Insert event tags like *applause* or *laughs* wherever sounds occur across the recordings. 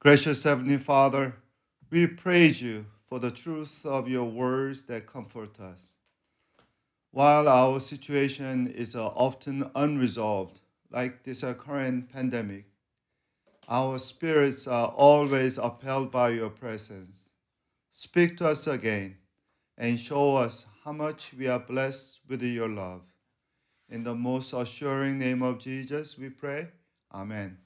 Gracious Heavenly Father, we praise you for the truth of your words that comfort us. While our situation is uh, often unresolved, like this uh, current pandemic, our spirits are always upheld by your presence. Speak to us again and show us how much we are blessed with your love. In the most assuring name of Jesus, we pray. Amen.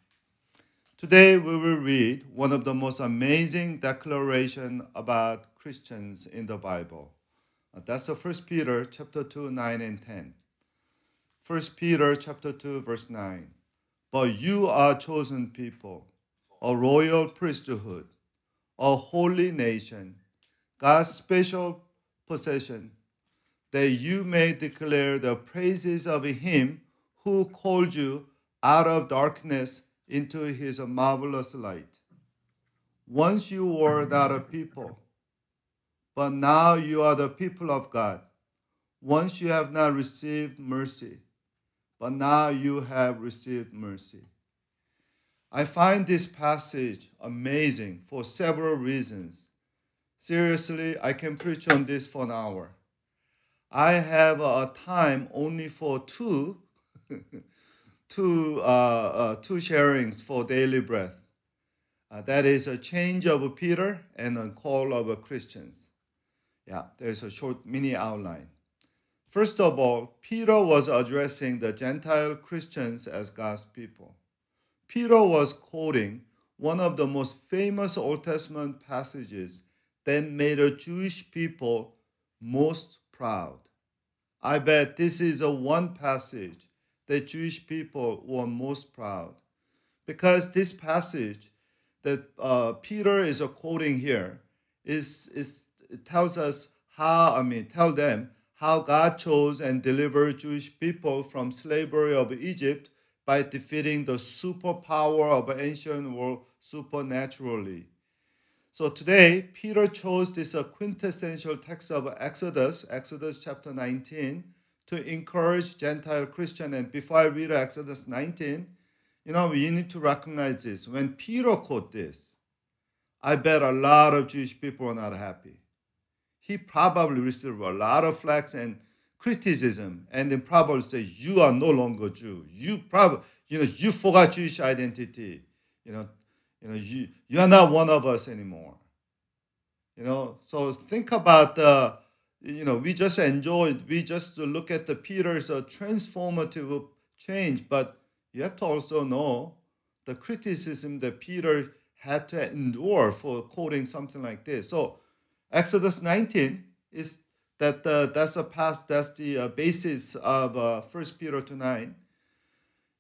Today we will read one of the most amazing declaration about Christians in the Bible. Uh, that's the First Peter chapter 2, 9 and 10. First Peter chapter 2, verse 9. But you are chosen people, a royal priesthood, a holy nation, God's special possession, that you may declare the praises of him who called you out of darkness into his marvelous light. Once you were not a people, but now you are the people of God. Once you have not received mercy, but now you have received mercy. I find this passage amazing for several reasons. Seriously, I can preach on this for an hour. I have a time only for two *laughs* two, uh, uh, two sharings for daily breath. Uh, that is a change of Peter and a call of Christians. Yeah, there's a short mini outline. First of all, Peter was addressing the Gentile Christians as God's people. Peter was quoting one of the most famous Old Testament passages that made a Jewish people most proud. I bet this is a one passage the Jewish people were most proud. Because this passage that uh, Peter is quoting here is, is it tells us how, I mean, tell them how God chose and delivered Jewish people from slavery of Egypt by defeating the superpower of ancient world supernaturally. So today, Peter chose this quintessential text of Exodus, Exodus chapter 19, to encourage Gentile Christian. And before I read Exodus 19, you know, we need to recognize this. When Peter quote this, I bet a lot of Jewish people are not happy. He probably received a lot of flack and criticism, and then probably say, "You are no longer Jew. You probably, you know, you forgot Jewish identity. You know, you know, you you are not one of us anymore. You know, so think about the you know, we just enjoyed, we just look at the Peter's uh, transformative change, but you have to also know the criticism that Peter had to endure for quoting something like this. So, Exodus 19 is that uh, that's the past, that's the uh, basis of uh, 1 Peter 2 9.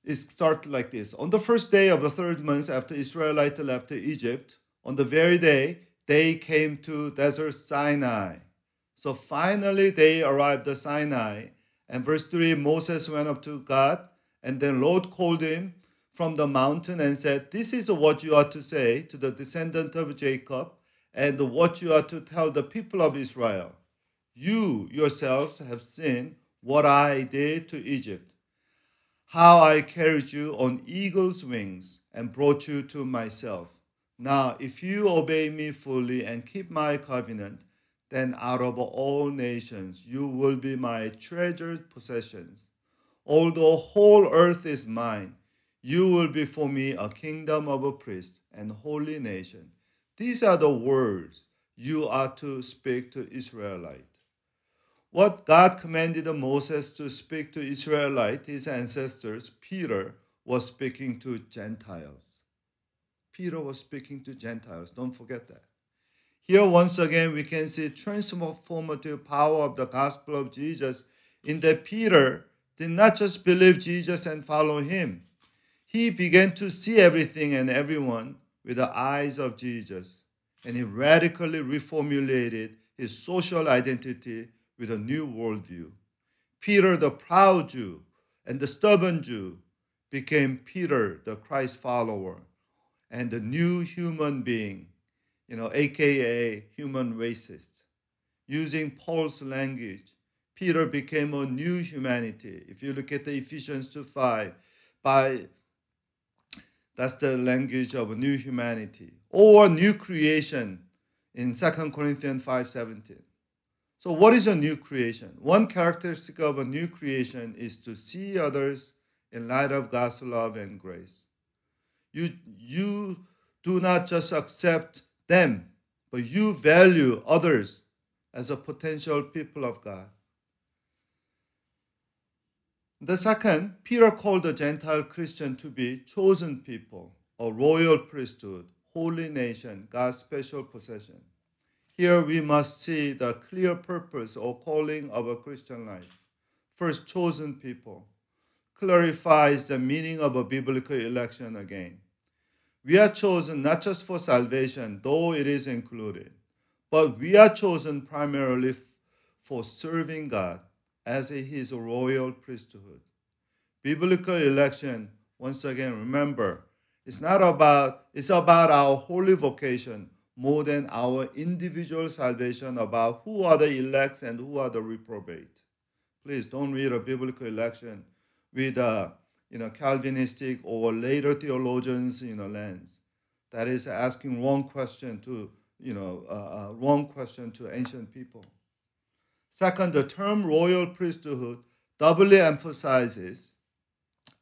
It starts like this On the first day of the third month after Israelites left Egypt, on the very day they came to desert Sinai. So finally, they arrived at Sinai. And verse 3 Moses went up to God, and then Lord called him from the mountain and said, This is what you are to say to the descendant of Jacob, and what you are to tell the people of Israel. You yourselves have seen what I did to Egypt, how I carried you on eagle's wings and brought you to myself. Now, if you obey me fully and keep my covenant, then out of all nations you will be my treasured possessions. Although whole earth is mine, you will be for me a kingdom of a priest and holy nation. These are the words you are to speak to Israelite. What God commanded Moses to speak to Israelite, his ancestors, Peter was speaking to Gentiles. Peter was speaking to Gentiles. Don't forget that. Here, once again, we can see transformative power of the gospel of Jesus in that Peter did not just believe Jesus and follow him. He began to see everything and everyone with the eyes of Jesus, and he radically reformulated his social identity with a new worldview. Peter, the proud Jew and the stubborn Jew, became Peter, the Christ follower, and the new human being you know, aka human racist. Using Paul's language, Peter became a new humanity. If you look at the Ephesians 2 5, by that's the language of a new humanity. or new creation in 2 Corinthians 5:17. So what is a new creation? One characteristic of a new creation is to see others in light of God's love and grace. You you do not just accept them, but you value others as a potential people of God. The second, Peter called the Gentile Christian to be chosen people, a royal priesthood, holy nation, God's special possession. Here we must see the clear purpose or calling of a Christian life. First, chosen people clarifies the meaning of a biblical election again. We are chosen not just for salvation, though it is included, but we are chosen primarily for serving God as his royal priesthood. Biblical election, once again, remember, it's not about, it's about our holy vocation more than our individual salvation about who are the elects and who are the reprobate. Please don't read a biblical election with a you know, Calvinistic or later theologians you know, lens. That is asking wrong question to you know, uh, uh, wrong question to ancient people. Second, the term royal priesthood doubly emphasizes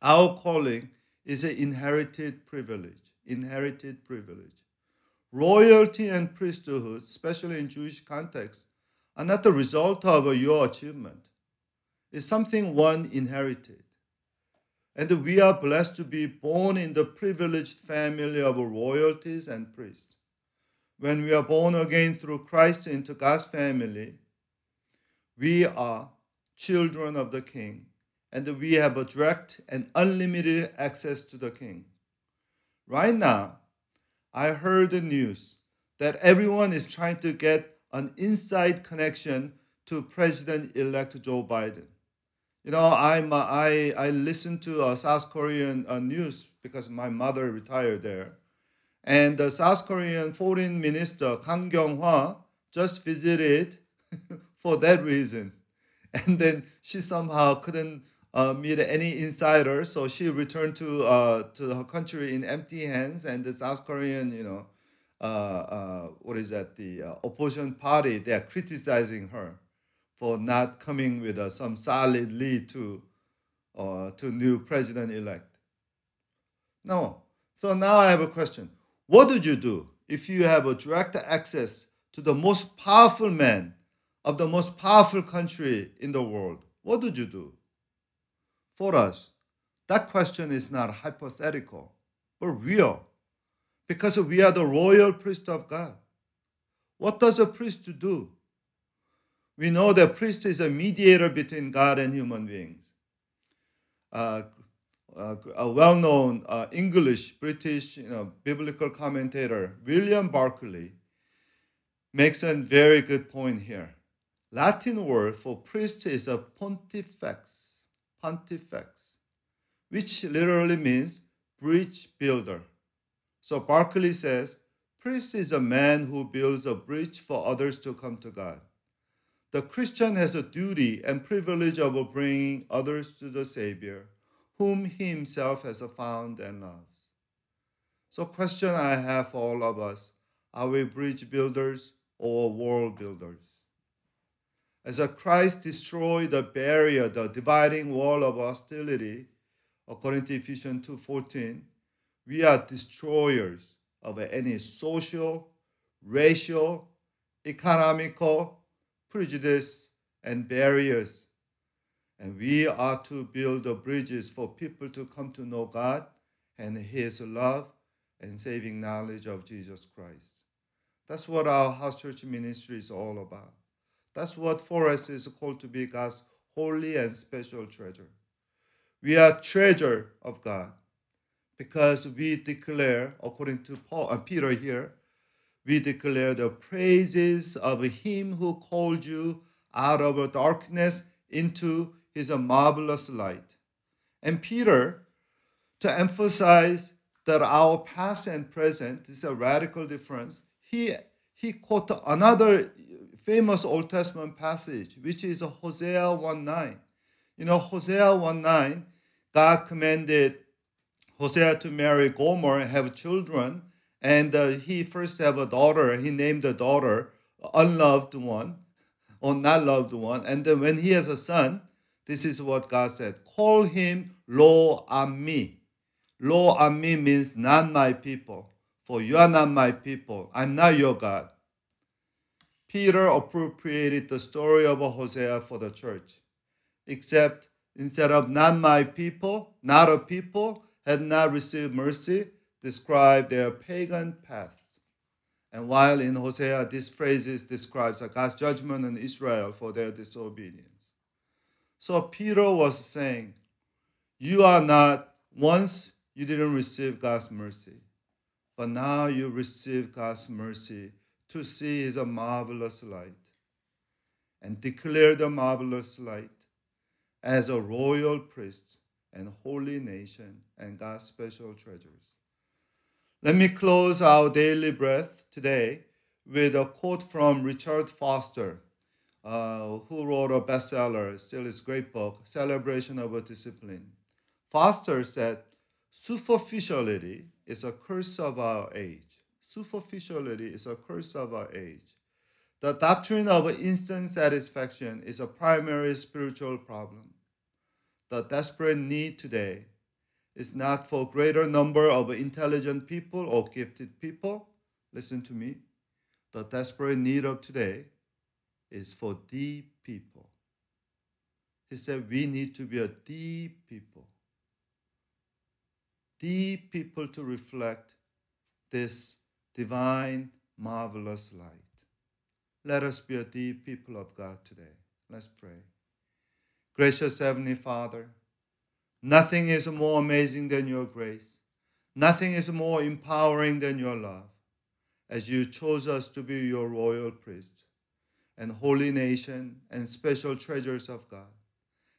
our calling is an inherited privilege. Inherited privilege. Royalty and priesthood, especially in Jewish context, are not the result of your achievement. It's something one inherited. And we are blessed to be born in the privileged family of royalties and priests. When we are born again through Christ into God's family, we are children of the King, and we have a direct and unlimited access to the King. Right now, I heard the news that everyone is trying to get an inside connection to President elect Joe Biden. You know, I'm, uh, I, I listen to uh, South Korean uh, news because my mother retired there. And the South Korean foreign minister Kang Kyung-hwa just visited *laughs* for that reason. *laughs* And then she somehow couldn't uh, meet any insider, so she returned to uh, to her country in empty hands. And the South Korean, you know, uh, uh what is that? The uh, opposition party they are criticizing her for not coming with uh, some solid lead to to new president elect. No. So now I have a question. What would you do if you have a direct access to the most powerful man of the most powerful country in the world, what would you do? For us, that question is not hypothetical, but real, because we are the royal priest of God. What does a priest do? We know that priest is a mediator between God and human beings. Uh, uh, a well-known uh, English British you know, biblical commentator William Barclay makes a very good point here. Latin word for priest is a pontifex, pontifex, which literally means bridge builder. So Barclay says, priest is a man who builds a bridge for others to come to God. The Christian has a duty and privilege of bringing others to the Savior, whom he himself has found and loves. So question I have for all of us, are we bridge builders or world builders? As Christ destroyed the barrier, the dividing wall of hostility, according to Ephesians 2:14, we are destroyers of any social, racial, economical prejudice and barriers. And we are to build the bridges for people to come to know God and His love and saving knowledge of Jesus Christ. That's what our house church ministry is all about. That's what for us is called to be God's holy and special treasure. We are treasure of God because we declare, according to Paul and uh, Peter here, we declare the praises of him who called you out of darkness into his marvelous light. And Peter, to emphasize that our past and present is a radical difference, he, he quoted another famous Old Testament passage, which is Hosea 1 9. You know, Hosea 1 9, God commanded Hosea to marry Gomer and have children, And uh, he first have a daughter. He named the daughter unloved one, or not loved one. And then when he has a son, this is what God said: Call him Lo Ami. Lo Ami means not my people, for you are not my people. I'm not your God. Peter appropriated the story of Hosea for the church, except instead of not my people, not a people, had not received mercy, describe their pagan past. And while in Hosea, this phrase describes God's judgment on Israel for their disobedience. So Peter was saying, You are not, once you didn't receive God's mercy, but now you receive God's mercy to see His marvelous light and declare the marvelous light as a royal priest and holy nation and God's special treasures. Let me close our daily breath today with a quote from Richard Foster, uh, who wrote a bestseller, still his great book, Celebration of a Discipline. Foster said, Superficiality is a curse of our age. Superficiality is a curse of our age. The doctrine of instant satisfaction is a primary spiritual problem. The desperate need today is not for greater number of intelligent people or gifted people. Listen to me. The desperate need of today is for deep people. He said we need to be a deep people. Deep people to reflect this divine, marvelous light. Let us be a deep people of God today. Let's pray. Gracious Heavenly Father, Nothing is more amazing than your grace. Nothing is more empowering than your love, as you chose us to be your royal priests and holy nation and special treasures of God.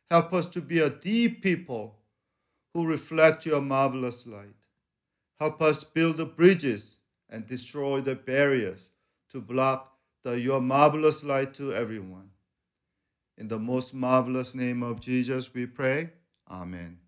Help us to be a deep people who reflect your marvelous light. Help us build the bridges and destroy the barriers to block the, your marvelous light to everyone. In the most marvelous name of Jesus, we pray. Amen.